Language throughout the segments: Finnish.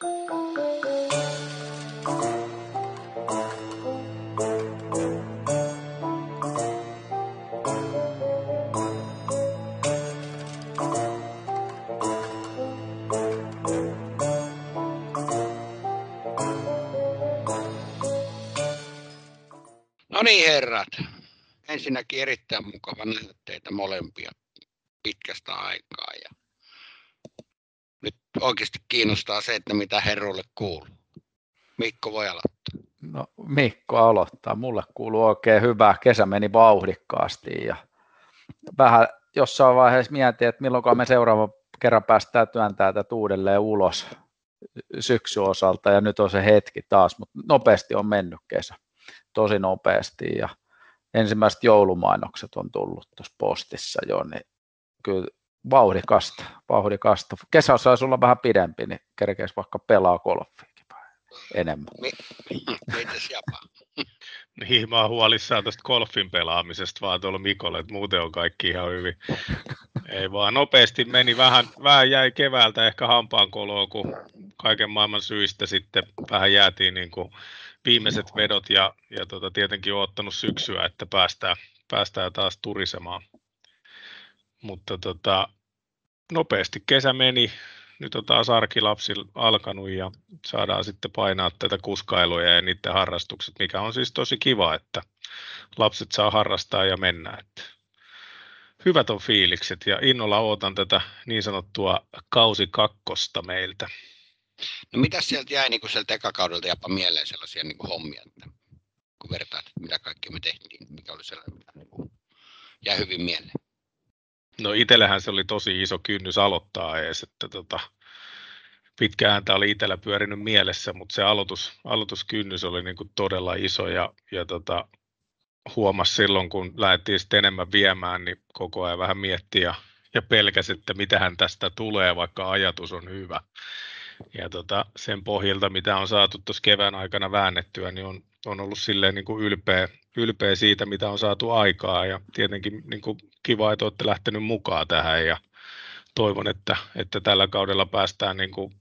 No niin herrat, ensinnäkin erittäin mukava nähdä teitä molempia pitkästä aikaa. Ja nyt oikeasti kiinnostaa se, että mitä herroille kuuluu. Mikko voi aloittaa. No Mikko aloittaa. Mulle kuuluu oikein hyvää. Kesä meni vauhdikkaasti ja vähän jossain vaiheessa mietin, että milloin me seuraava kerran päästään työntää tätä uudelleen ulos syksy osalta ja nyt on se hetki taas, mutta nopeasti on mennyt kesä, tosi nopeasti ja ensimmäiset joulumainokset on tullut tuossa postissa jo, niin kyllä vauhdikasta, vauhdikasta. Kesä saisi olla vähän pidempi, niin kerkeisi vaikka pelaa golfiakin enemmän. Mitäs Japa? Niin, mä oon huolissaan tästä golfin pelaamisesta vaan tuolla Mikolle, että muuten on kaikki ihan hyvin. Ei vaan, nopeasti meni vähän, vähän jäi keväältä ehkä hampaan koloon, kun kaiken maailman syistä sitten vähän jäätiin niin kuin viimeiset vedot ja, ja tota, tietenkin on ottanut syksyä, että päästään, päästään taas turisemaan. Mutta tota, nopeasti kesä meni, nyt on taas arkilapsi alkanut ja saadaan sitten painaa tätä kuskailuja ja niiden harrastukset, mikä on siis tosi kiva, että lapset saa harrastaa ja mennä. Että hyvät on fiilikset ja innolla ootan tätä niin sanottua kausi kakkosta meiltä. No mitä sieltä jäi niin sieltä ekakaudelta jopa mieleen sellaisia niin kuin hommia, että kun vertaat, että mitä kaikkea me tehtiin, mikä oli sellainen, mitä niin kuin jäi hyvin mieleen? No itsellähän se oli tosi iso kynnys aloittaa edes, että tota, pitkään tämä oli itsellä pyörinyt mielessä, mutta se aloitus, aloituskynnys oli niin kuin todella iso ja, ja tota, huomasi silloin, kun lähdettiin sitten enemmän viemään, niin koko ajan vähän miettiä ja, ja pelkäsi, että mitähän tästä tulee, vaikka ajatus on hyvä. Ja tota, sen pohjalta, mitä on saatu tuossa kevään aikana väännettyä, niin on, on ollut silleen niin kuin ylpeä, ylpeä siitä, mitä on saatu aikaa. Ja tietenkin niin kuin kiva, että olette lähtenyt mukaan tähän ja toivon, että, että tällä kaudella päästään niin kuin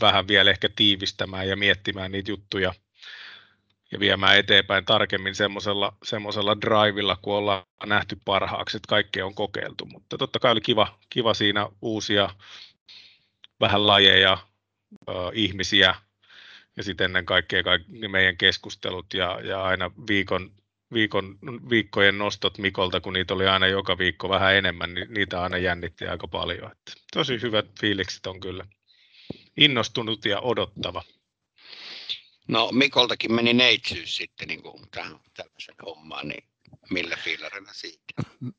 vähän vielä ehkä tiivistämään ja miettimään niitä juttuja ja viemään eteenpäin tarkemmin semmoisella, semmoisella drivilla, kun ollaan nähty parhaaksi, että kaikki on kokeiltu. Mutta totta kai oli kiva, kiva siinä uusia vähän lajeja, ihmisiä ja sitten ennen kaikkea kaikki meidän keskustelut ja, ja aina viikon, viikon, viikkojen nostot Mikolta, kun niitä oli aina joka viikko vähän enemmän, niin niitä aina jännitti aika paljon. Että tosi hyvät fiilikset on kyllä. Innostunut ja odottava. No Mikoltakin meni neitsyys sitten niin kuin tähän tällaisen hommaan, niin millä fiilarilla siitä?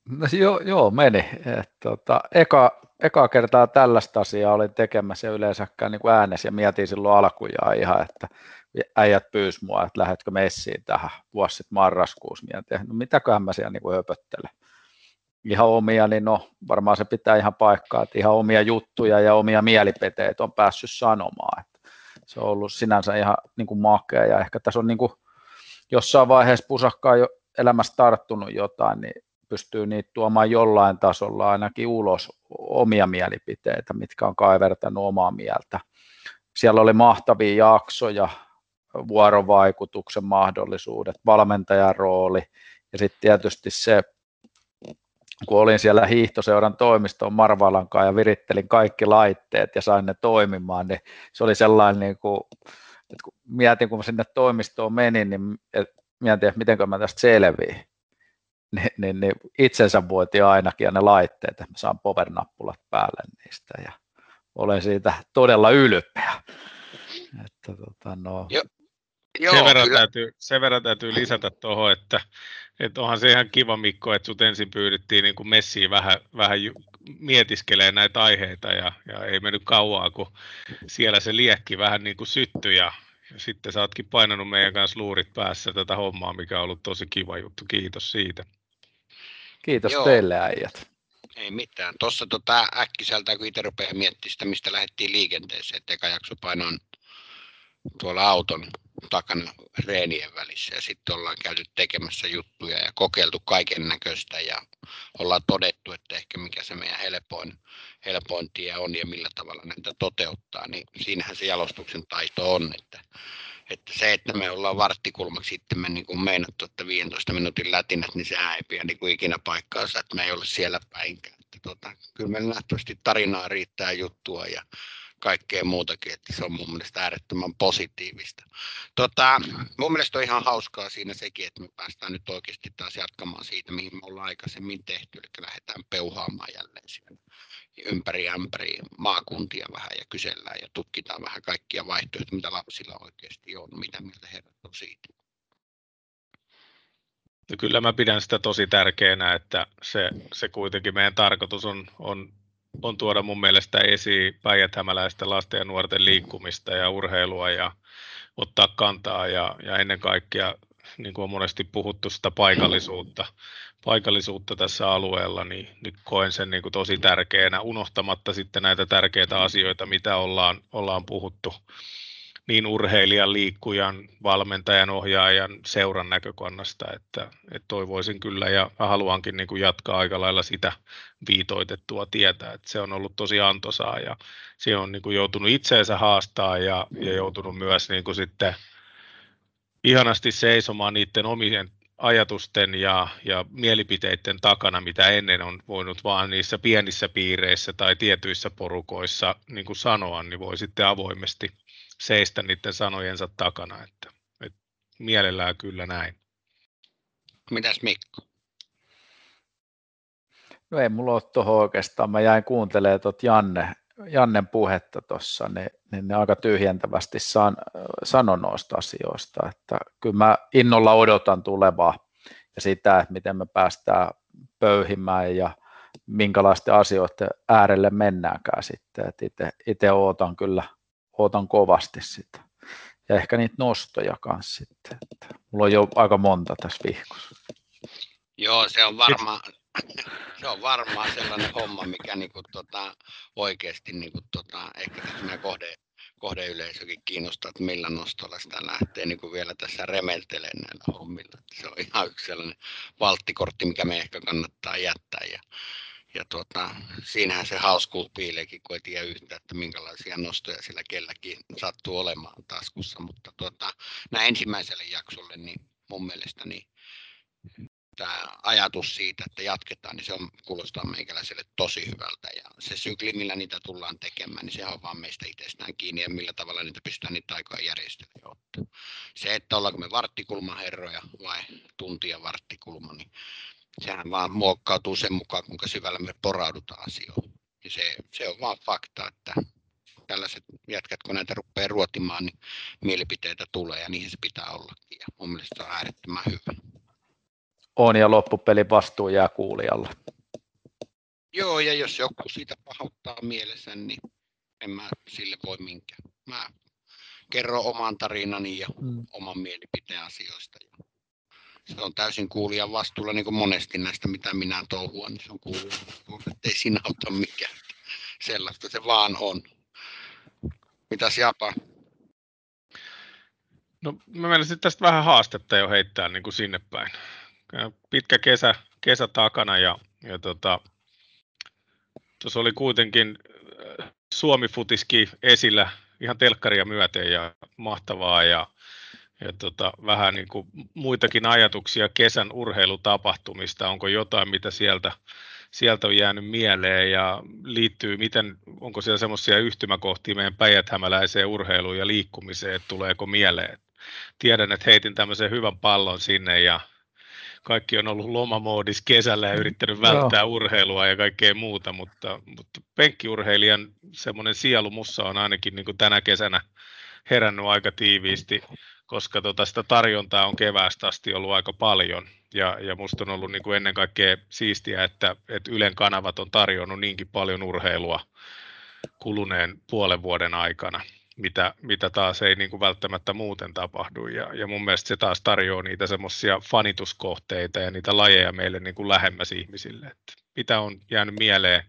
No, joo, joo, meni. Et, tota, eka, eka kertaa tällaista asiaa olin tekemässä yleensäkään niin äänessä ja mietin silloin alkujaan ihan, että äijät pyysi mua, että lähdetkö messiin tähän vuosi sitten marraskuussa. Mietin, no mitäköhän mä siellä niin höpöttelen. Ihan omia, niin no varmaan se pitää ihan paikkaa, että ihan omia juttuja ja omia mielipiteitä on päässyt sanomaan. Että se on ollut sinänsä ihan niin kuin makea ja ehkä tässä on niin kuin jossain vaiheessa pusakkaa jo elämässä tarttunut jotain, niin pystyy niitä tuomaan jollain tasolla ainakin ulos omia mielipiteitä, mitkä on kaivertanut omaa mieltä. Siellä oli mahtavia jaksoja, vuorovaikutuksen mahdollisuudet, valmentajan rooli ja sitten tietysti se, kun olin siellä hiihtoseuran toimistoon Marvalan kanssa ja virittelin kaikki laitteet ja sain ne toimimaan, niin se oli sellainen, niin kuin, että kun mietin, kun sinne toimistoon menin, niin mietin, että miten mä tästä selviin niin, niin, niin itsensä voiti ainakin ja ne laitteet, että mä saan power-nappulat päälle niistä ja olen siitä todella ylpeä. Että, tota, no. jo, Joo, sen, verran täytyy, sen verran täytyy lisätä tuohon, että, että onhan se ihan kiva Mikko, että sut ensin pyydettiin niin kuin messiin vähän, vähän mietiskelee näitä aiheita ja, ja ei mennyt kauaa, kun siellä se liekki vähän niin kuin syttyi ja sitten sä ootkin painanut meidän kanssa luurit päässä tätä hommaa, mikä on ollut tosi kiva juttu. Kiitos siitä. Kiitos Joo. teille äijät. Ei mitään. Tuossa tota, äkkiseltä, kun itse rupeaa miettimään sitä, mistä lähdettiin liikenteeseen, että eka jakso painoin tuolla auton takana reenien välissä ja sitten ollaan käyty tekemässä juttuja ja kokeiltu kaiken näköistä ja ollaan todettu, että ehkä mikä se meidän helpoin, helpoin tie on ja millä tavalla näitä toteuttaa, niin siinähän se jalostuksen taito on, että, että se, että me ollaan varttikulmaksi sitten me niin meinattu, että 15 minuutin lätinät, niin sehän ei pidä niin ikinä paikkaansa, että me ei ole siellä päinkään. Että tota, kyllä meillä nähtävästi tarinaa riittää juttua ja kaikkea muutakin, että se on mun mielestä äärettömän positiivista. Tota, mun mielestä on ihan hauskaa siinä sekin, että me päästään nyt oikeasti taas jatkamaan siitä, mihin me ollaan aikaisemmin tehty, eli lähdetään peuhaamaan jälleen siellä ympäri ämpäri maakuntia vähän ja kysellään ja tutkitaan vähän kaikkia vaihtoehtoja, mitä lapsilla oikeasti on, mitä mieltä herrat on siitä. No kyllä mä pidän sitä tosi tärkeänä, että se, se kuitenkin meidän tarkoitus on, on on tuoda mun mielestä esiin päijät lasten ja nuorten liikkumista ja urheilua ja ottaa kantaa ja, ja ennen kaikkea, niin kuin on monesti puhuttu, sitä paikallisuutta, paikallisuutta tässä alueella, niin, niin koen sen niin kuin tosi tärkeänä, unohtamatta sitten näitä tärkeitä asioita, mitä ollaan, ollaan puhuttu niin urheilijan, liikkujan, valmentajan, ohjaajan, seuran näkökannasta, että, että toivoisin kyllä ja haluankin niin kuin jatkaa aika lailla sitä viitoitettua tietä, että se on ollut tosi antoisaa ja se on niin kuin joutunut itseensä haastaa ja, ja joutunut myös niin kuin sitten ihanasti seisomaan niiden omien ajatusten ja, ja mielipiteiden takana, mitä ennen on voinut vaan niissä pienissä piireissä tai tietyissä porukoissa niin kuin sanoa, niin voi sitten avoimesti seistä niiden sanojensa takana, että, että mielellään kyllä näin. Mitäs Mikko? No ei mulla ole tuohon oikeastaan. Mä jäin kuuntelemaan tuot Janne, Jannen puhetta tuossa, niin, niin ne aika tyhjentävästi san, sanoi noista asioista. Että kyllä mä innolla odotan tulevaa ja sitä, että miten me päästään pöyhimään ja minkälaisten asioiden äärelle mennäänkään sitten. Itse ootan kyllä ootan kovasti sitä. Ja ehkä niitä nostoja kanssa sitten. Että mulla on jo aika monta tässä vihkossa. Joo, se on varmaan se on varmaan sellainen homma, mikä niinku tota, oikeasti niinku tota, ehkä tässä kohde, kohdeyleisökin kiinnostaa, että millä nostolla sitä lähtee niin kuin vielä tässä remeltelemään näillä hommilla. Se on ihan yksi sellainen valttikortti, mikä me ehkä kannattaa jättää. Ja ja tuota, siinähän se hauskuus piileekin, kun ei tiedä yhtä, että minkälaisia nostoja sillä kelläkin sattuu olemaan taskussa. Mutta tuota, näin ensimmäiselle jaksolle, niin mun mielestä niin tämä ajatus siitä, että jatketaan, niin se on, kuulostaa meikäläiselle tosi hyvältä. Ja se sykli, millä niitä tullaan tekemään, niin se on vaan meistä itsestään kiinni ja millä tavalla niitä pystytään niitä aikaa järjestelemään. Se, että ollaanko me varttikulmaherroja vai tuntia varttikulma, niin sehän vaan muokkautuu sen mukaan, kuinka syvällä me poraudutaan asioihin. Ja se, se on vaan fakta, että tällaiset jätkät, kun näitä rupeaa ruotimaan, niin mielipiteitä tulee ja niihin se pitää ollakin. Ja mun mielestä se on äärettömän hyvä. On ja loppupeli vastuu jää kuulijalle. Joo, ja jos joku siitä pahoittaa mielessä, niin en mä sille voi minkään. Mä kerron oman tarinani ja mm. oman mielipiteen asioista. Ja se on täysin kuulijan vastuulla, niin kuin monesti näistä, mitä minä touhuan, niin se on kuulijan vastuulla, ei siinä auta mikään. Sellaista se vaan on. Mitäs Japa? No mä menisin tästä vähän haastetta jo heittää niin kuin sinne päin. Pitkä kesä, kesä takana ja, ja tota, tuossa oli kuitenkin äh, Suomi-futiski esillä ihan telkkaria myöten ja mahtavaa ja ja tota, vähän niin kuin muitakin ajatuksia kesän urheilutapahtumista, onko jotain, mitä sieltä, sieltä on jäänyt mieleen ja liittyy, miten, onko siellä semmoisia yhtymäkohtia meidän päijäthämäläiseen urheiluun ja liikkumiseen, että tuleeko mieleen. Tiedän, että heitin tämmöisen hyvän pallon sinne ja kaikki on ollut lomamoodis kesällä ja yrittänyt välttää Joo. urheilua ja kaikkea muuta, mutta, mutta penkkiurheilijan semmoinen sielu mussa on ainakin niin kuin tänä kesänä herännyt aika tiiviisti koska tota sitä tarjontaa on keväästä asti ollut aika paljon. Ja, ja musta on ollut niin kuin ennen kaikkea siistiä, että, että Ylen kanavat on tarjonnut niinkin paljon urheilua kuluneen puolen vuoden aikana, mitä, mitä taas ei niin kuin välttämättä muuten tapahdu. Ja, ja mun mielestä se taas tarjoaa niitä semmoisia fanituskohteita ja niitä lajeja meille niin kuin lähemmäs ihmisille. Että mitä on jäänyt mieleen,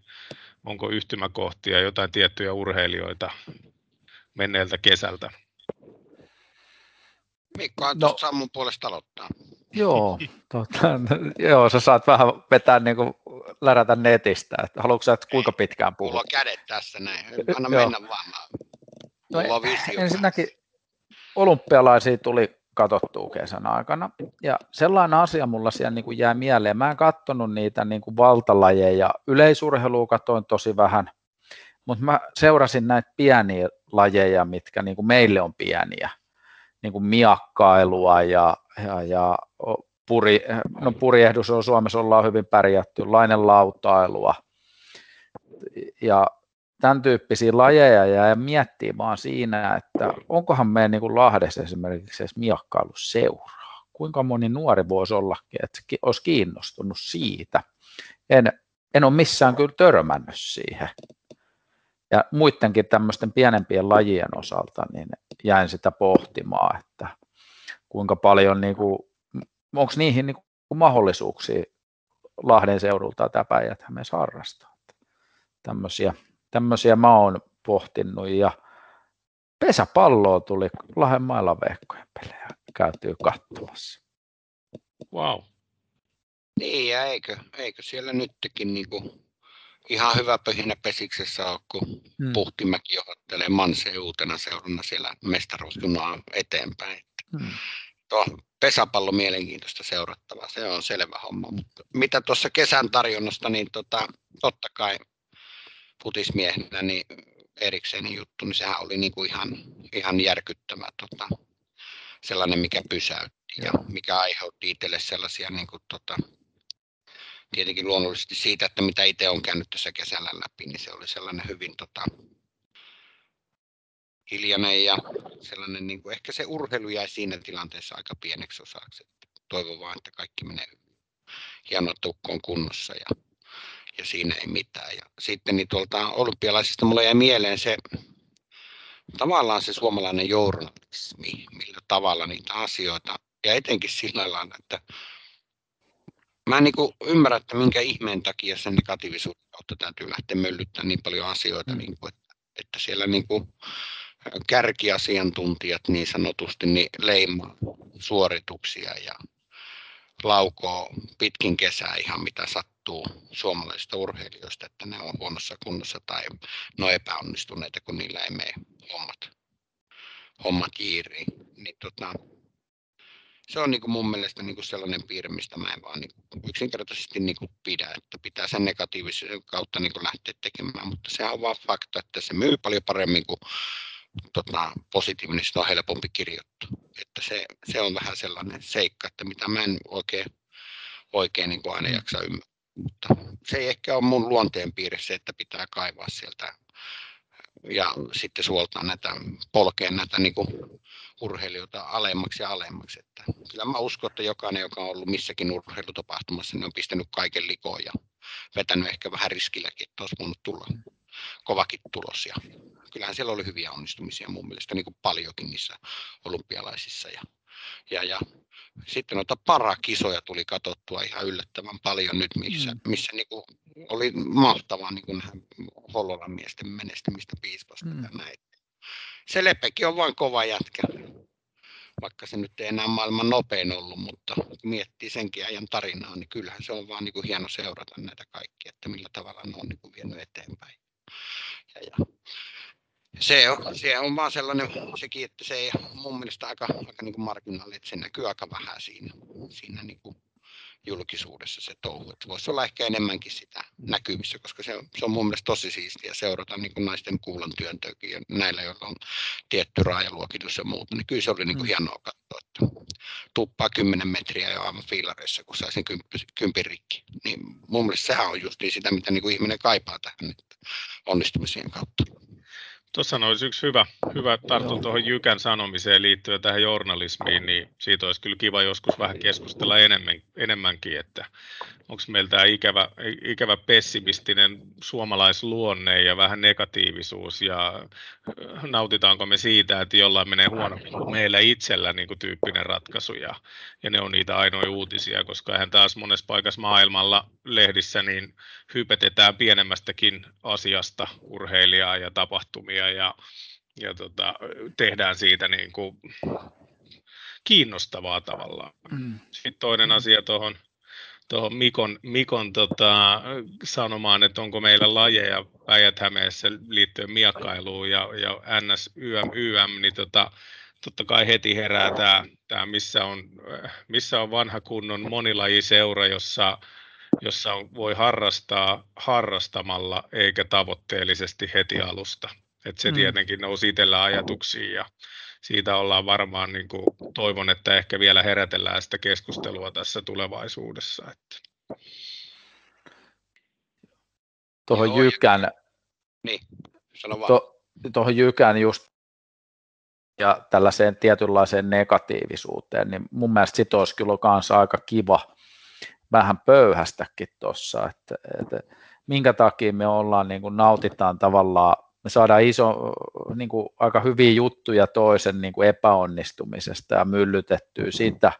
onko yhtymäkohtia, jotain tiettyjä urheilijoita menneeltä kesältä? Mikko no, Sammun puolesta aloittaa. Joo, tota, joo, sä saat vähän vetää niin kuin, lärätä netistä, että haluatko sä, että kuinka pitkään puhua? Mulla on kädet tässä näin, anna mennä vaan. No, ensinnäkin olympialaisia tuli katsottua kesän aikana. Ja sellainen asia mulla siellä niin kuin jää mieleen. Mä en katsonut niitä niin kuin valtalajeja. Yleisurheilua katoin tosi vähän, mutta mä seurasin näitä pieniä lajeja, mitkä niin kuin meille on pieniä. Niin kuin miakkailua ja, ja, ja puri, no puriehdus on Suomessa ollaan hyvin pärjätty, lainen lautailua. Ja tämän tyyppisiä lajeja ja miettii vaan siinä, että onkohan meidän niin kuin Lahdessa esimerkiksi edes seuraa. Kuinka moni nuori voisi ollakin, että olisi kiinnostunut siitä. En, en ole missään kyllä törmännyt siihen. Ja muidenkin tämmöisten pienempien lajien osalta niin jäin sitä pohtimaan, että kuinka paljon, niin kuin, onko niihin niin kuin mahdollisuuksia Lahden seudulta tai päijät harrastaa. Tämmöisiä tämmöisiä mä oon pohtinut ja pesäpalloa tuli Lahden mailaveikkojen pelejä käytyy katsomassa. Wow. Niin ja eikö, eikö siellä nytkin niinku ihan hyvä pöhinä pesiksessä ole, kun hmm. Puhtimäki johdattelee Manse uutena seurana siellä mestaruusjunaa eteenpäin. Hmm. Tuo pesäpallo mielenkiintoista seurattavaa, se on selvä homma. Mutta mitä tuossa kesän tarjonnasta, niin tota, totta kai futismiehenä niin erikseen juttu, niin sehän oli niin kuin ihan, ihan järkyttävä tota, sellainen, mikä pysäytti ja mikä aiheutti itselle sellaisia niin kuin, tota, tietenkin luonnollisesti siitä, että mitä itse on käynyt tässä kesällä läpi, niin se oli sellainen hyvin tota, hiljainen ja sellainen, niin kuin, ehkä se urheilu jäi siinä tilanteessa aika pieneksi osaksi. Toivon vaan, että kaikki menee hienoa tukkoon kunnossa ja ja siinä ei mitään. Ja sitten niin tuolta olympialaisista mulle jäi mieleen se tavallaan se suomalainen journalismi, millä tavalla niitä asioita, ja etenkin sillä lailla, että mä en niin ymmärrä, että minkä ihmeen takia sen negatiivisuuden kautta täytyy lähteä möllyttämään niin paljon asioita, mm. niin kuin, että, että siellä niin kuin kärkiasiantuntijat niin sanotusti niin leimaa suorituksia ja laukoo pitkin kesää ihan mitä sattuu suomalaisista urheilijoista, että ne on huonossa kunnossa tai ne on epäonnistuneita, kun niillä ei mene hommat, hommat jiiriin. Niin tota, se on niin kuin mun mielestä niin kuin sellainen piirre, mistä mä en vaan niin kuin yksinkertaisesti niin kuin pidä, että pitää sen negatiivisen kautta niin kuin lähteä tekemään, mutta se on vaan fakta, että se myy paljon paremmin kuin tota, positiivinen, sitä on helpompi kirjoittaa. Että se, se on vähän sellainen seikka, että mitä mä en oikein, oikein niin kuin aina mm. jaksa ymmärtää. Mutta se ei ehkä ole mun luonteen piirissä, että pitää kaivaa sieltä ja sitten suoltaa näitä, polkeen näitä niin kuin urheilijoita alemmaksi ja alemmaksi. Että kyllä mä uskon, että jokainen, joka on ollut missäkin urheilutapahtumassa, niin on pistänyt kaiken likoon ja vetänyt ehkä vähän riskilläkin, että olisi voinut tulla kovakin tulos. Ja kyllähän siellä oli hyviä onnistumisia mun mielestä niin kuin paljonkin niissä olympialaisissa. Ja, ja, ja sitten noita parakisoja tuli katsottua ihan yllättävän paljon nyt, missä, mm. missä niin kuin oli mahtavaa niin kuin Hollolan miesten menestymistä piispasta mm. ja näin. Se Lepekin on vain kova jätkä, vaikka se nyt ei enää maailman nopein ollut, mutta miettii senkin ajan tarinaa, niin kyllähän se on vaan niin kuin hieno seurata näitä kaikkia, että millä tavalla ne on niin kuin vienyt eteenpäin. Ja, ja se on, se on vaan sellainen sekin, että se ei mun mielestä aika, aika niin kuin marginaali, että se näkyy aika vähän siinä, siinä niin kuin julkisuudessa se touhu. Että voisi olla ehkä enemmänkin sitä näkyvissä, koska se on, se on mun mielestä tosi siistiä seurata niin kuin naisten kuulan työntökin ja näillä, joilla on tietty raajaluokitus ja muuta, niin kyllä se oli niin kuin mm. hienoa katsoa, että tuppaa 10 metriä jo aivan fiilareissa, kun sai sen kympin rikki. Niin mun mielestä sehän on just niin sitä, mitä niin kuin ihminen kaipaa tähän että onnistumisien kautta. Tuossa olisi yksi hyvä, hyvä tartun tuohon Jykän sanomiseen liittyen tähän journalismiin, niin siitä olisi kyllä kiva joskus vähän keskustella enemmän, enemmänkin, että onko meillä tämä ikävä, ikävä pessimistinen suomalaisluonne ja vähän negatiivisuus ja nautitaanko me siitä, että jollain menee huonommin kuin meillä itsellä niin kuin tyyppinen ratkaisu. Ja, ja ne on niitä ainoja uutisia, koska eihän taas monessa paikassa maailmalla lehdissä niin hypetetään pienemmästäkin asiasta urheilijaa ja tapahtumia ja, ja tota, tehdään siitä niin kuin kiinnostavaa tavallaan. Mm. Sitten toinen asia tuohon tuohon Mikon, Mikon tota, sanomaan, että onko meillä lajeja päijät liittyen miakkailuun ja, ja NS, YM, YM, niin tota, totta kai heti herää tämä, tämä missä, on, missä on vanha kunnon monilajiseura, jossa, jossa on, voi harrastaa harrastamalla eikä tavoitteellisesti heti alusta. Et se mm. tietenkin nousi itsellä ajatuksiin ja siitä ollaan varmaan, niin kuin, toivon, että ehkä vielä herätellään sitä keskustelua tässä tulevaisuudessa. Että. Tuohon Jykän, niin, sano vaan. To, tuohon Jykän just ja tällaiseen tietynlaiseen negatiivisuuteen, niin mun mielestä sit olisi kyllä kanssa aika kiva vähän pöyhästäkin tuossa, että, että minkä takia me ollaan, niin kuin nautitaan tavallaan me saadaan iso, niin kuin aika hyviä juttuja toisen niin kuin epäonnistumisesta ja myllytettyä siitä.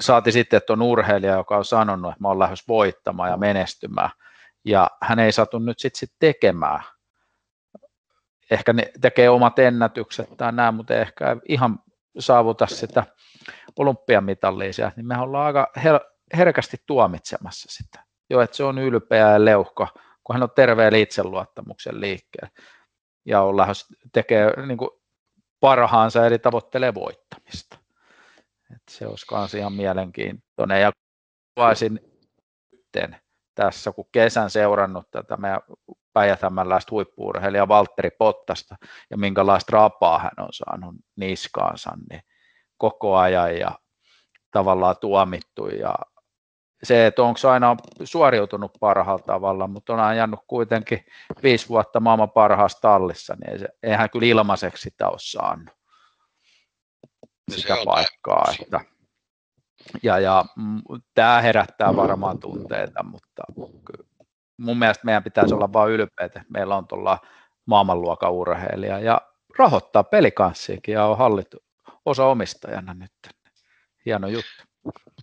Saati sitten, että on urheilija, joka on sanonut, että mä oon lähes voittamaan ja menestymään, ja hän ei saatu nyt sitten sit tekemään. Ehkä ne tekee omat ennätykset tai näin, mutta ehkä ihan saavuta sitä olympiamitallia niin me ollaan aika her- herkästi tuomitsemassa sitä. Jo, että se on ylpeä ja leuhko, kun hän on terveen itseluottamuksen liikkeellä ja on lähes tekee niin kuin parhaansa eli tavoittelee voittamista. Et se olisi myös ihan mielenkiintoinen. Ja kuvaisin tässä, kun kesän seurannut tätä meidän päijäthämänläistä huippuurheilija Valtteri Pottasta ja minkälaista rapaa hän on saanut niskaansa, niin koko ajan ja tavallaan tuomittu ja se, että onko aina suoriutunut parhaalla tavalla, mutta on ajanut kuitenkin viisi vuotta maailman parhaassa tallissa, niin eihän kyllä ilmaiseksi sitä ole saanut no sitä paikkaa. Että, ja, ja tämä herättää varmaan tunteita, mutta mun mielestä meidän pitäisi olla vain ylpeitä, meillä on tuolla maailmanluokan urheilija ja rahoittaa pelikanssiakin ja on hallittu osa omistajana nyt. Hieno juttu.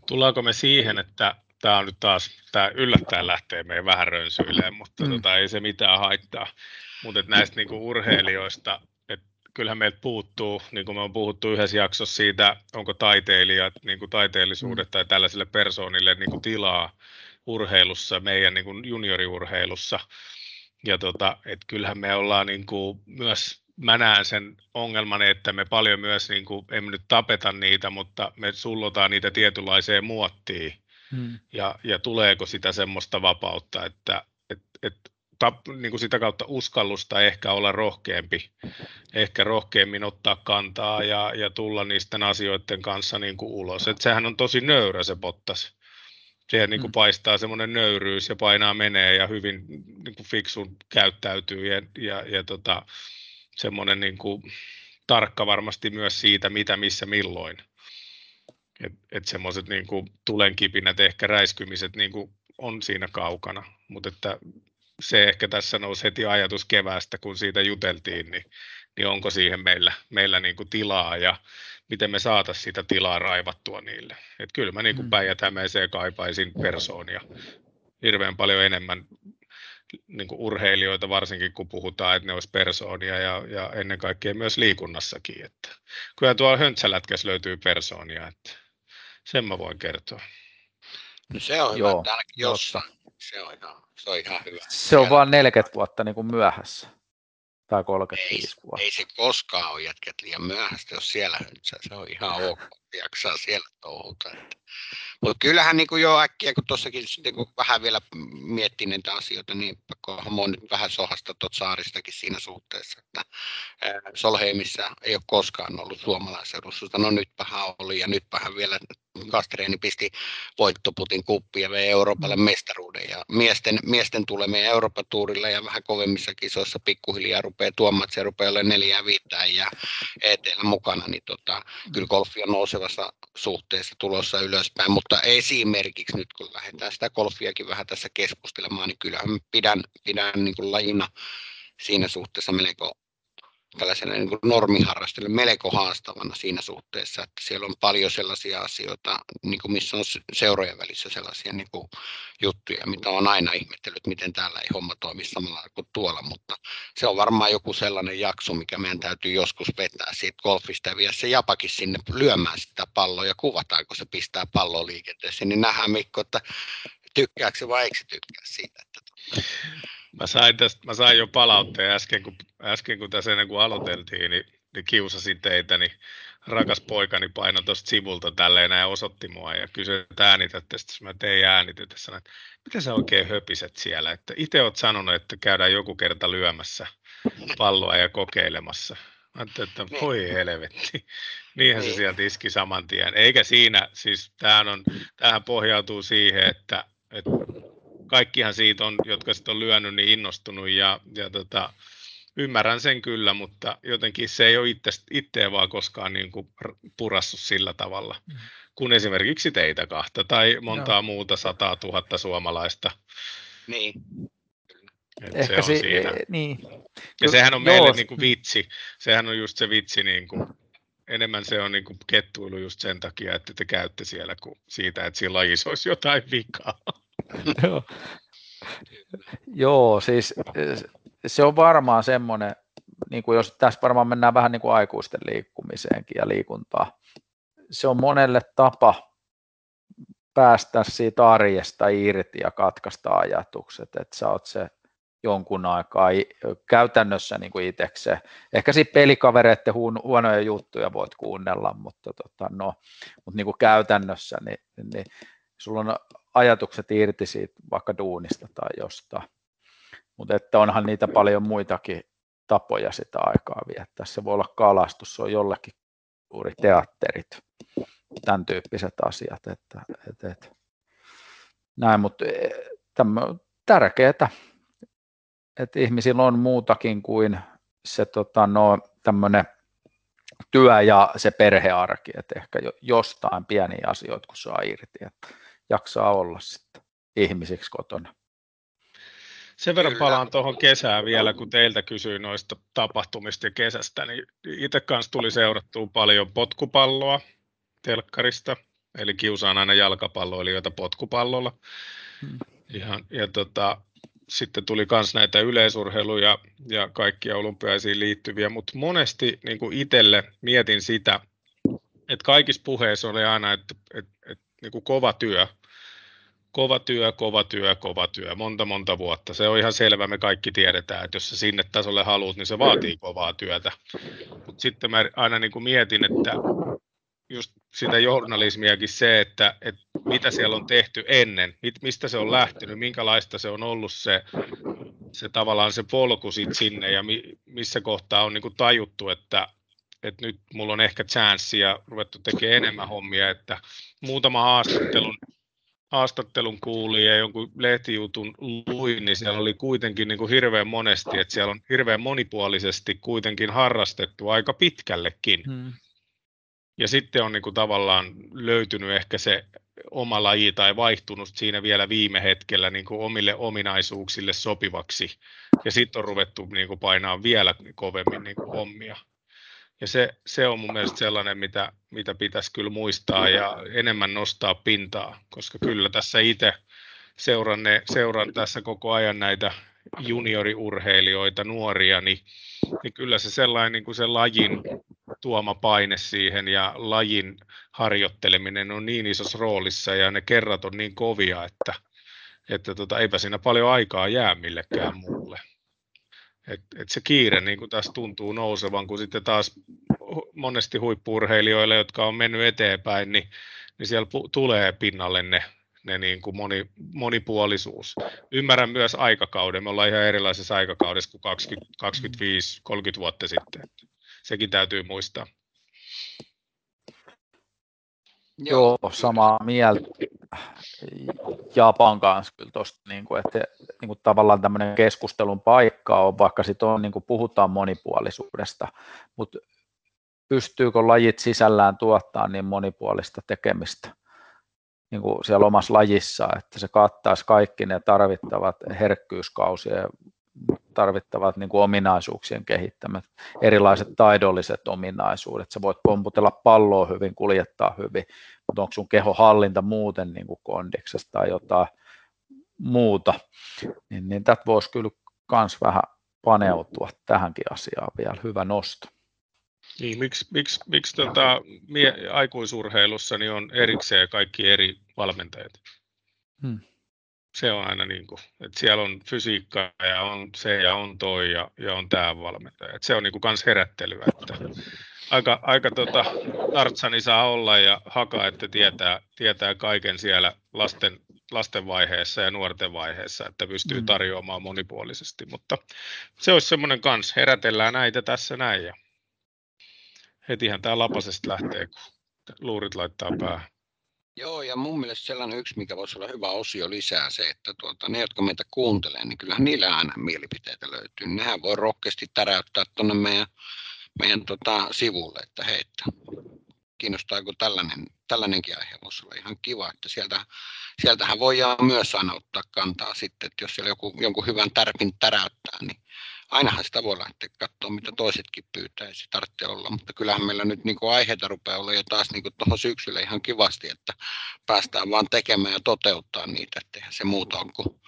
Tullaanko me siihen, että tämä on nyt taas, tämä yllättäen lähtee meidän vähän rönsyilemään, mutta mm. tota, ei se mitään haittaa. Mutta näistä niinku urheilijoista, että kyllähän meiltä puuttuu, niin kuin me on puhuttu yhdessä jaksossa siitä, onko taiteilijat, niin kuin taiteellisuudet mm. tai tällaisille persoonille niin kuin tilaa urheilussa, meidän niin kuin junioriurheilussa. Ja tota, et kyllähän me ollaan niin kuin myös mä näen sen ongelman, että me paljon myös, niin kuin, emme nyt tapeta niitä, mutta me sullotaan niitä tietynlaiseen muottiin. Hmm. Ja, ja tuleeko sitä semmoista vapautta, että et, et, tap, niin kuin sitä kautta uskallusta ehkä olla rohkeampi, ehkä rohkeammin ottaa kantaa ja, ja tulla niisten asioiden kanssa niin kuin ulos. Et sehän on tosi nöyrä se Bottas. Siihen niin kuin mm. paistaa semmoinen nöyryys ja painaa menee ja hyvin niin kuin fiksun käyttäytyy ja, ja, ja tota, semmoinen niin kuin, tarkka varmasti myös siitä, mitä, missä, milloin. Että et semmoiset niin tulenkipinät, ehkä räiskymiset niin kuin on siinä kaukana, mutta että se ehkä tässä nousi heti ajatus keväästä, kun siitä juteltiin, niin, niin onko siihen meillä, meillä niin kuin tilaa ja miten me saataisiin sitä tilaa raivattua niille. Et kyllä mä niin kuin mm. päijät kaipaisin persoonia hirveän paljon enemmän niin kuin urheilijoita, varsinkin kun puhutaan, että ne olisi persoonia ja, ja ennen kaikkea myös liikunnassakin. Että kyllä tuolla höntsälätkässä löytyy persoonia, että sen mä voin kertoa. No se on hyvä, Joo, jossa. Se on ihan, se on ihan hyvä. Se on vain 40 vuotta niin kuin myöhässä. Tai 35 ei, vuotta. Ei se koskaan ole jätkät liian myöhäistä, jos siellä. Se on ihan ok, jaksaa siellä touhuta. Mutta kyllähän niin kuin jo äkkiä, kun tuossakin sitten kun vähän vielä miettii näitä asioita, niin pakko on nyt vähän sohasta tuot saaristakin siinä suhteessa, että Solheimissa ei ole koskaan ollut suomalaisedustus. No nytpähän oli ja nytpähän vielä Kastreeni pisti voittoputin kuppi ja vei Euroopalle mm. mestaruuden. Ja miesten, miesten tulee meidän Euroopan tuurille ja vähän kovemmissa kisoissa pikkuhiljaa rupeaa tuomaan, että se rupeaa olemaan neljää viittää ja eteellä mukana, niin tota, kyllä golfi on nousevassa suhteessa tulossa ylöspäin, mutta esimerkiksi nyt kun lähdetään sitä golfiakin vähän tässä keskustelemaan, niin kyllähän pidän, pidän niin kuin lajina siinä suhteessa melko tällaiselle niin normiharrastelle melko haastavana siinä suhteessa, että siellä on paljon sellaisia asioita, niin kuin missä on seurojen välissä sellaisia niin kuin juttuja, mitä on aina ihmetellyt, miten täällä ei homma toimi samalla kuin tuolla, mutta se on varmaan joku sellainen jakso, mikä meidän täytyy joskus vetää siitä golfista ja se japakin sinne lyömään sitä palloa ja kuvataanko kun se pistää palloa liikenteeseen, niin nähdään Mikko, että tykkääkö se vai eikö se tykkää siitä. Että... Mä sain, tästä, mä sain jo palautteen äsken, kun, äsken kun tässä ennen kuin aloiteltiin, niin, niin kiusasin teitä, niin rakas poikani painoi tuosta sivulta tälleen ja osoitti mua ja kysyi, että äänitätte, sitten mä tein äänitetä, sanoin, että mitä sä oikein höpiset siellä, että itse oot sanonut, että käydään joku kerta lyömässä palloa ja kokeilemassa. Mä ajattelin, että niin. voi helvetti. Niinhän niin. se sieltä iski saman tien. Eikä siinä, siis tämähän, on, tämähän pohjautuu siihen, että, että kaikkihan siitä on, jotka sitten on lyönyt, niin innostunut ja, ja tota, ymmärrän sen kyllä, mutta jotenkin se ei ole itse, itseä vaan koskaan niin kuin purassut sillä tavalla, mm. kuin esimerkiksi teitä kahta tai montaa no. muuta sataa tuhatta suomalaista. Niin. Et Ehkä se on si- siinä. Niin. Ja sehän on meille niin kuin vitsi. Sehän on just se vitsi, niin kuin, enemmän se on niin kuin kettuilu just sen takia, että te käytte siellä kuin siitä, että siinä lajissa olisi jotain vikaa. Joo. Siis se on varmaan semmoinen, niin kuin jos tässä varmaan mennään vähän niin kuin aikuisten liikkumiseenkin ja liikuntaa, se on monelle tapa päästä siitä arjesta irti ja katkaista ajatukset, että sä oot se jonkun aikaa käytännössä niin kuin itsekseen. Ehkä siinä pelikavereiden huonoja juttuja voit kuunnella, mutta, tota, no, mutta niin kuin käytännössä niin, niin sulla on ajatukset irti siitä vaikka duunista tai jostain. Mutta että onhan niitä paljon muitakin tapoja sitä aikaa viettää. Se voi olla kalastus, se on jollekin juuri teatterit, tämän tyyppiset asiat. Että, että, että. Näin, mutta e, tärkeää, että ihmisillä on muutakin kuin se tota, no, tämmöinen työ ja se perhearki, että ehkä jostain pieniä asioita, kun saa irti, että jaksaa olla sitten ihmisiksi kotona. Sen verran palaan tuohon kesään vielä, kun teiltä kysyin noista tapahtumista ja kesästä, niin itse kanssa tuli seurattua paljon potkupalloa telkkarista, eli kiusaan aina jalkapalloilijoita potkupallolla. Hmm. Ja, ja tota, sitten tuli myös näitä yleisurheiluja ja kaikkia olympiaisiin liittyviä, mutta monesti niin kuin itselle mietin sitä, että kaikissa puheissa oli aina, että, että niin kuin kova työ, kova työ, kova työ, kova työ, monta monta vuotta. Se on ihan selvä, me kaikki tiedetään, että jos sä sinne tasolle haluat, niin se vaatii kovaa työtä. Mutta sitten mä aina niin kuin mietin, että just sitä journalismiakin se, että, että mitä siellä on tehty ennen, mistä se on lähtenyt, minkälaista se on ollut se, se tavallaan se polku sit sinne ja mi, missä kohtaa on niin kuin tajuttu, että, että nyt mulla on ehkä chanssi ja ruvettu tekemään enemmän hommia, että muutama haastattelun haastattelun kuuli ja jonkun lehtijutun luin, niin siellä oli kuitenkin niin kuin hirveän monesti, että siellä on hirveän monipuolisesti kuitenkin harrastettu aika pitkällekin. Hmm. Ja sitten on niin kuin tavallaan löytynyt ehkä se oma laji tai vaihtunut siinä vielä viime hetkellä niin kuin omille ominaisuuksille sopivaksi. Ja sitten on ruvettu niin kuin painaa vielä kovemmin niin kuin hommia. Ja se, se on mun mielestä sellainen, mitä, mitä pitäisi kyllä muistaa ja enemmän nostaa pintaa, koska kyllä tässä itse seuran, ne, seuran tässä koko ajan näitä junioriurheilijoita, nuoria, niin, niin kyllä se sellainen niin kuin se lajin tuoma paine siihen ja lajin harjoitteleminen on niin isossa roolissa ja ne kerrat on niin kovia, että, että tota, eipä siinä paljon aikaa jää millekään muulle. Et, et se kiire niin kuin taas tuntuu nousevan, kun sitten taas monesti huippurheilijoille, jotka on mennyt eteenpäin, niin, niin siellä pu- tulee pinnalle ne, ne niin kuin moni, monipuolisuus. Ymmärrän myös aikakauden. Me ollaan ihan erilaisessa aikakaudessa kuin 20, 25, 30 vuotta sitten. Sekin täytyy muistaa. Joo, samaa mieltä. Japan kanssa kyllä tosta, niin kuin, että niin kuin tavallaan tämmöinen keskustelun paikka on, vaikka sitten on, niin kuin puhutaan monipuolisuudesta, mutta pystyykö lajit sisällään tuottaa niin monipuolista tekemistä niin kuin siellä omassa lajissa, että se kattaisi kaikki ne tarvittavat herkkyyskausia tarvittavat niin kuin ominaisuuksien kehittämät, erilaiset taidolliset ominaisuudet. Sä voit pomputella palloa hyvin, kuljettaa hyvin, mutta onko sun kehohallinta muuten niin kuin kondiksesta tai jotain muuta, niin, niin tätä voisi kyllä myös vähän paneutua tähänkin asiaan vielä. Hyvä nosto. Niin, miksi, miksi, miksi tota, mie, aikuisurheilussa niin on erikseen kaikki eri valmentajat? Hmm. Se on aina niin kuin, että siellä on fysiikka ja on se ja on toi ja, ja on tämä valmentaja. Että se on niin kuin kans herättelyä, että aika, aika tota, tartsani saa olla ja haka, että tietää, tietää kaiken siellä lasten, lasten vaiheessa ja nuorten vaiheessa, että pystyy hmm. tarjoamaan monipuolisesti, mutta se olisi semmoinen kans, herätellään näitä tässä näin ja hetihän tämä lapasesta lähtee, kun luurit laittaa päähän. Joo, ja mun mielestä sellainen yksi, mikä voisi olla hyvä osio lisää se, että tuota, ne, jotka meitä kuuntelee, niin kyllähän niillä aina mielipiteitä löytyy. Nehän voi rohkeasti täräyttää tuonne meidän, meidän tota, sivulle, että hei, että kiinnostaako tällainen, tällainenkin aihe voisi olla ihan kiva, että sieltä, sieltähän voidaan myös aina ottaa kantaa sitten, että jos siellä joku, jonkun hyvän tärpin täräyttää, niin ainahan sitä voi lähteä katsoa, mitä toisetkin pyytää, ei se tarvitse olla, mutta kyllähän meillä nyt niin kuin aiheita rupeaa olla jo taas niin tuohon syksyllä ihan kivasti, että päästään vaan tekemään ja toteuttaa niitä, että se muuta on kuin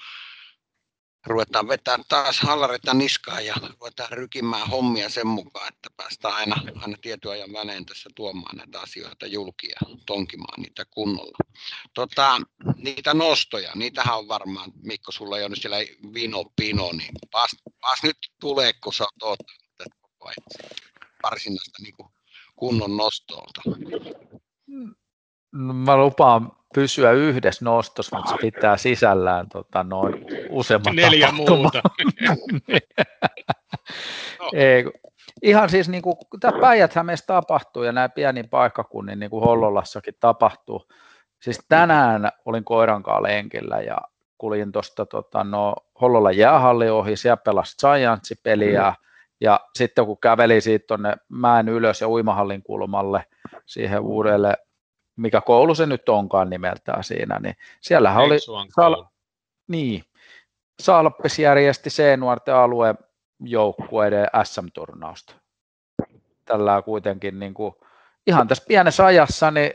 ruvetaan vetää taas hallareita niskaan ja ruvetaan rykimään hommia sen mukaan, että päästään aina, aina tietyn ajan välein tässä tuomaan näitä asioita julki ja tonkimaan niitä kunnolla. Tota, niitä nostoja, niitähän on varmaan, Mikko, sulla ei ole nyt siellä vino pino, niin paas, paas nyt tulee, kun sä oot varsinaista niin kunnon nostolta. No, mä lupaan pysyä yhdessä nostossa, mutta se pitää sisällään tota, noin useamman Neljä muuta. no. Ei, ihan siis niin kuin, tämä päijät tapahtuu ja nämä pieni paikkakunnin niin kuin Hollolassakin tapahtuu. Siis tänään olin koiran kanssa lenkillä ja kuljin tuosta tota, no, Hollolan jäähalli ohi, siellä pelasi Giants-peliä, mm. ja sitten kun käveli siitä tuonne mäen ylös ja uimahallin kulmalle siihen uudelle mikä koulu se nyt onkaan nimeltään siinä, niin siellähän oli, Sal- niin, Salppes järjesti C-nuorten alueen joukkueiden SM-turnausta. Tällä kuitenkin niin kuin, ihan tässä pienessä ajassa, niin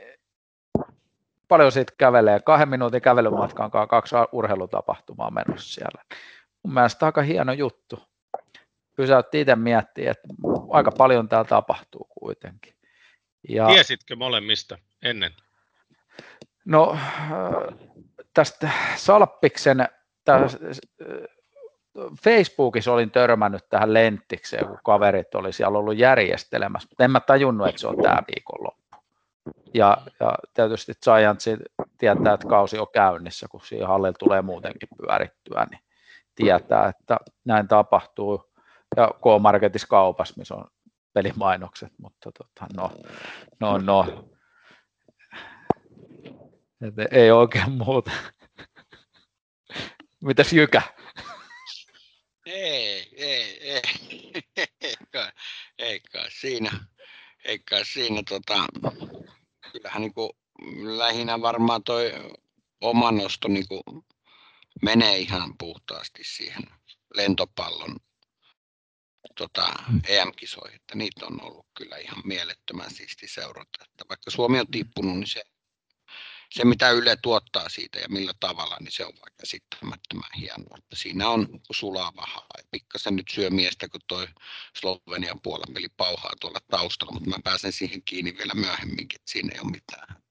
paljon siitä kävelee, kahden minuutin kävelymatkan kanssa kaksi urheilutapahtumaa menossa siellä. Mun mielestä aika hieno juttu. Pysäytti itse miettiä, että aika paljon täällä tapahtuu kuitenkin. Ja, Tiesitkö molemmista ennen? No tästä Salppiksen, tästä, Facebookissa olin törmännyt tähän lenttikseen, kun kaverit oli siellä ollut järjestelemässä, mutta en mä tajunnut, että se on tämä viikonloppu. Ja, ja tietysti Giants tietää, että kausi on käynnissä, kun siihen hallilla tulee muutenkin pyörittyä, niin tietää, että näin tapahtuu. Ja K-Marketissa kaupassa, missä on pelimainokset, mutta tota, no, no, no. Et ei oikein muuta. Mitäs Jykä? Ei, ei, ei, eikä, eikä siinä, eikä siinä tota, kyllähän niin kuin, lähinnä varmaan toi oma nosto niin kuin, menee ihan puhtaasti siihen lentopallon tota, EM-kisoihin, että niitä on ollut kyllä ihan mielettömän siisti seurata. Että vaikka Suomi on tippunut, niin se, se mitä Yle tuottaa siitä ja millä tavalla, niin se on vaikka käsittämättömän hienoa. Että siinä on sulaa vahaa. Pikkasen nyt syö miestä, kun toi Slovenian puolen peli pauhaa tuolla taustalla, mutta mä pääsen siihen kiinni vielä myöhemminkin, että siinä ei ole mitään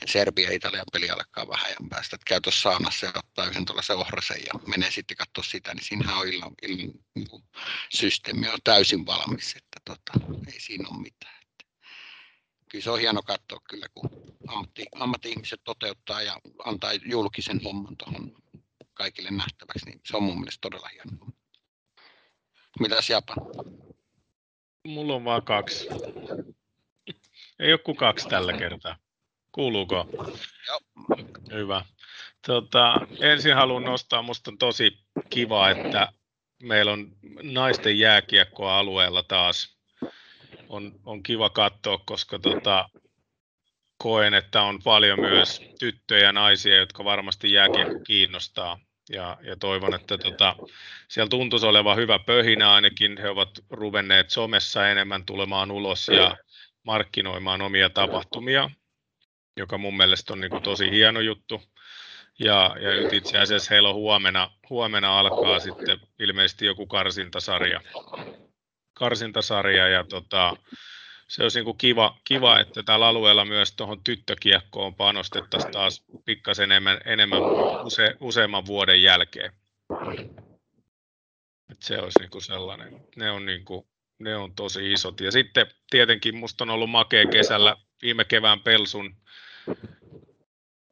ja Serbia ja Italian peli alkaa vähän ajan päästä, että käy tuossa saunassa ja ottaa yhden tuollaisen ohrasen ja menee sitten katsoa sitä, niin siinähän on ilman, ilman niin systeemi on täysin valmis, että tota, ei siinä ole mitään. Kyllä se on hieno katsoa kyllä, kun ammatti, ammatti-ihmiset toteuttaa ja antaa julkisen homman tuohon kaikille nähtäväksi, niin se on mun mielestä todella hieno. Mitäs Japan? Mulla on vaan kaksi. Ei ole kuin kaksi tällä kertaa. Kuuluuko? Joo. Hyvä. Tota, ensin haluan nostaa, minusta on tosi kiva, että meillä on naisten jääkiekkoalueella taas. On, on kiva katsoa, koska tota, koen, että on paljon myös tyttöjä ja naisia, jotka varmasti jääkiekko kiinnostaa. ja, ja toivon, että tota, siellä tuntuisi olevan hyvä pöhinä ainakin. He ovat ruvenneet somessa enemmän tulemaan ulos ja markkinoimaan omia tapahtumia, joka mun mielestä on niin kuin tosi hieno juttu. Ja, ja nyt itse asiassa heillä on huomenna, huomenna alkaa sitten ilmeisesti joku karsintasarja, karsintasarja ja tota, se olisi niin kuin kiva, kiva, että tällä alueella myös tuohon tyttökiekkoon panostettaisiin taas pikkasen enemmän, enemmän use, useamman vuoden jälkeen. Et se olisi niin kuin sellainen, ne on, niin kuin, ne on tosi isot. Ja sitten tietenkin musta on ollut makea kesällä viime kevään pelsun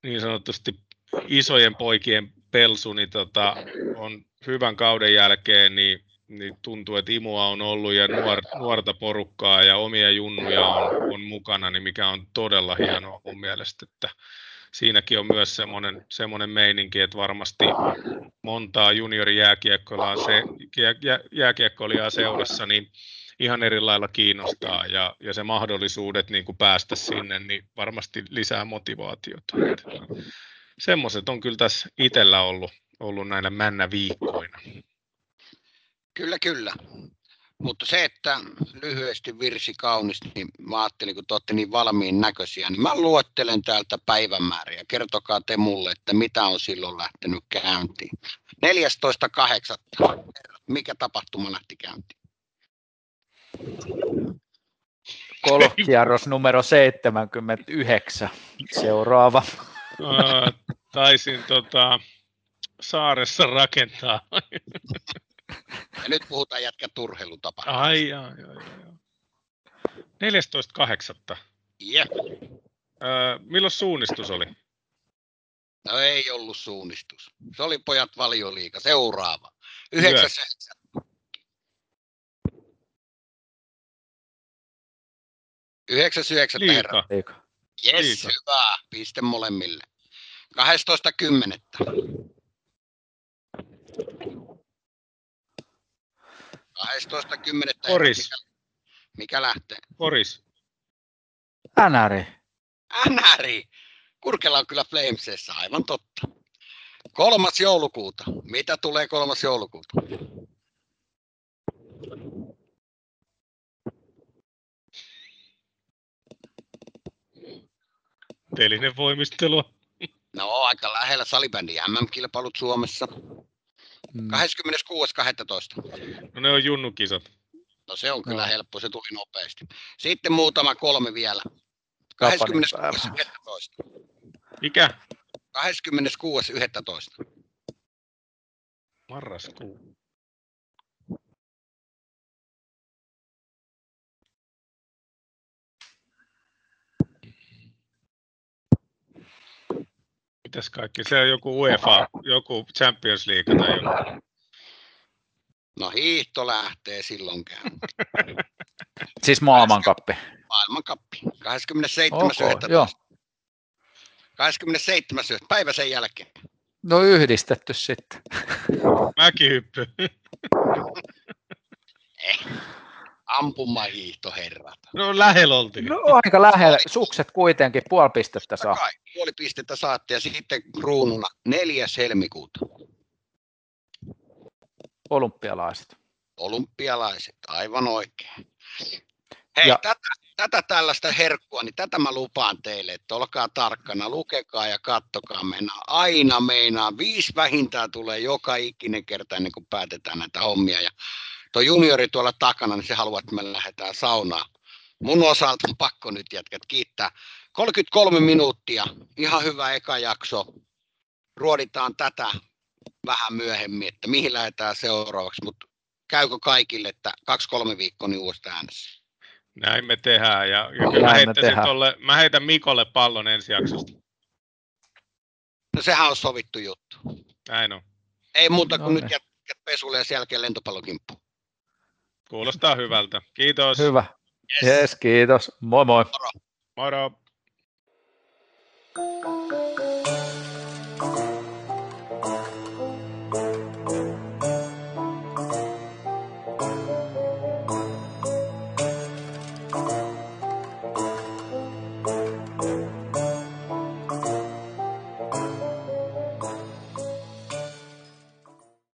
niin sanotusti isojen poikien pelsu, niin tota, on hyvän kauden jälkeen, niin niin tuntuu, että imua on ollut ja nuor, nuorta porukkaa ja omia junnuja on, on mukana, niin mikä on todella hienoa mun mielestä, että siinäkin on myös semmoinen, semmoinen meininki, että varmasti montaa juniorijääkiekkoilijaa se, jää, jääkiekkoilijaa seurassa, niin ihan eri lailla kiinnostaa ja, ja se mahdollisuudet niin kuin päästä sinne, niin varmasti lisää motivaatiota. Semmoiset on kyllä tässä itsellä ollut, ollut näinä männä viikkoina. Kyllä, kyllä. Mutta se, että lyhyesti virsi kaunis, niin mä ajattelin, kun te olette niin valmiin näköisiä, niin mä luettelen täältä päivämääriä. Kertokaa te mulle, että mitä on silloin lähtenyt käyntiin. 14.8. Mikä tapahtuma lähti käyntiin? Golfkierros numero 79. Seuraava. taisin tota, saaressa rakentaa ja nyt puhutaan jätkä turheilutapa. Ai, ai, ai, ai. 14.8. Jep. Öö, milloin suunnistus oli? No ei ollut suunnistus. Se oli pojat valioliika. Seuraava. 9. Yhdeksäs yhdeksättä herra. Jes, hyvä. Piste molemmille. 12.10. 12.10. Poris. Mikä, mikä lähtee? Poris. Änäri. Änäri. Kurkela on kyllä Flamesessa, aivan totta. Kolmas joulukuuta. Mitä tulee kolmas joulukuuta? Telinen voimistelu. No aika lähellä salibändi MM-kilpailut Suomessa. 26.12. Mm. No ne on junnukisat. No se on kyllä no. helppo, se tuli nopeasti. Sitten muutama kolme vielä. 26.11. Mikä? 26.11. Marraskuu. Mitäs kaikki? Se on joku UEFA, joku Champions League tai joku. No hiihto lähtee silloin käyntiin. siis maailmankappi. Maailmankappi. 27.11. 27. päivä sen jälkeen. No yhdistetty sitten. Mäkihyppy. eh ampumahiihtoherrat. No lähellä oltiin. No aika lähellä. Sukset kuitenkin puoli pistettä saa. Kai, puoli pistettä saatte ja sitten kruununa 4. helmikuuta. Olympialaiset. Olympialaiset, aivan oikein. Hei, ja... tätä, tätä tällaista herkkua, niin tätä mä lupaan teille, että olkaa tarkkana, lukekaa ja kattokaa. Mennään aina meinaa. Viisi vähintään tulee joka ikinen kerta ennen kuin päätetään näitä hommia. Ja tuo juniori tuolla takana, niin se haluaa, että me lähdetään saunaan. Mun osalta on pakko nyt jätkät kiittää. 33 minuuttia, ihan hyvä eka jakso. Ruoditaan tätä vähän myöhemmin, että mihin lähdetään seuraavaksi, mutta käykö kaikille, että kaksi-kolme viikkoa niin uudesta äänessä? Näin me tehdään, ja, ja kyllä mä, tehdään. Tolle, mä heitän Mikolle pallon ensi jaksosta. No sehän on sovittu juttu. Näin on. Ei muuta kuin no, nyt jätkät pesulle ja sen jälkeen lentopallokimppu. Kuulostaa hyvältä. Kiitos. Hyvä. Yes, yes kiitos. Moi moi. Moro. Moro.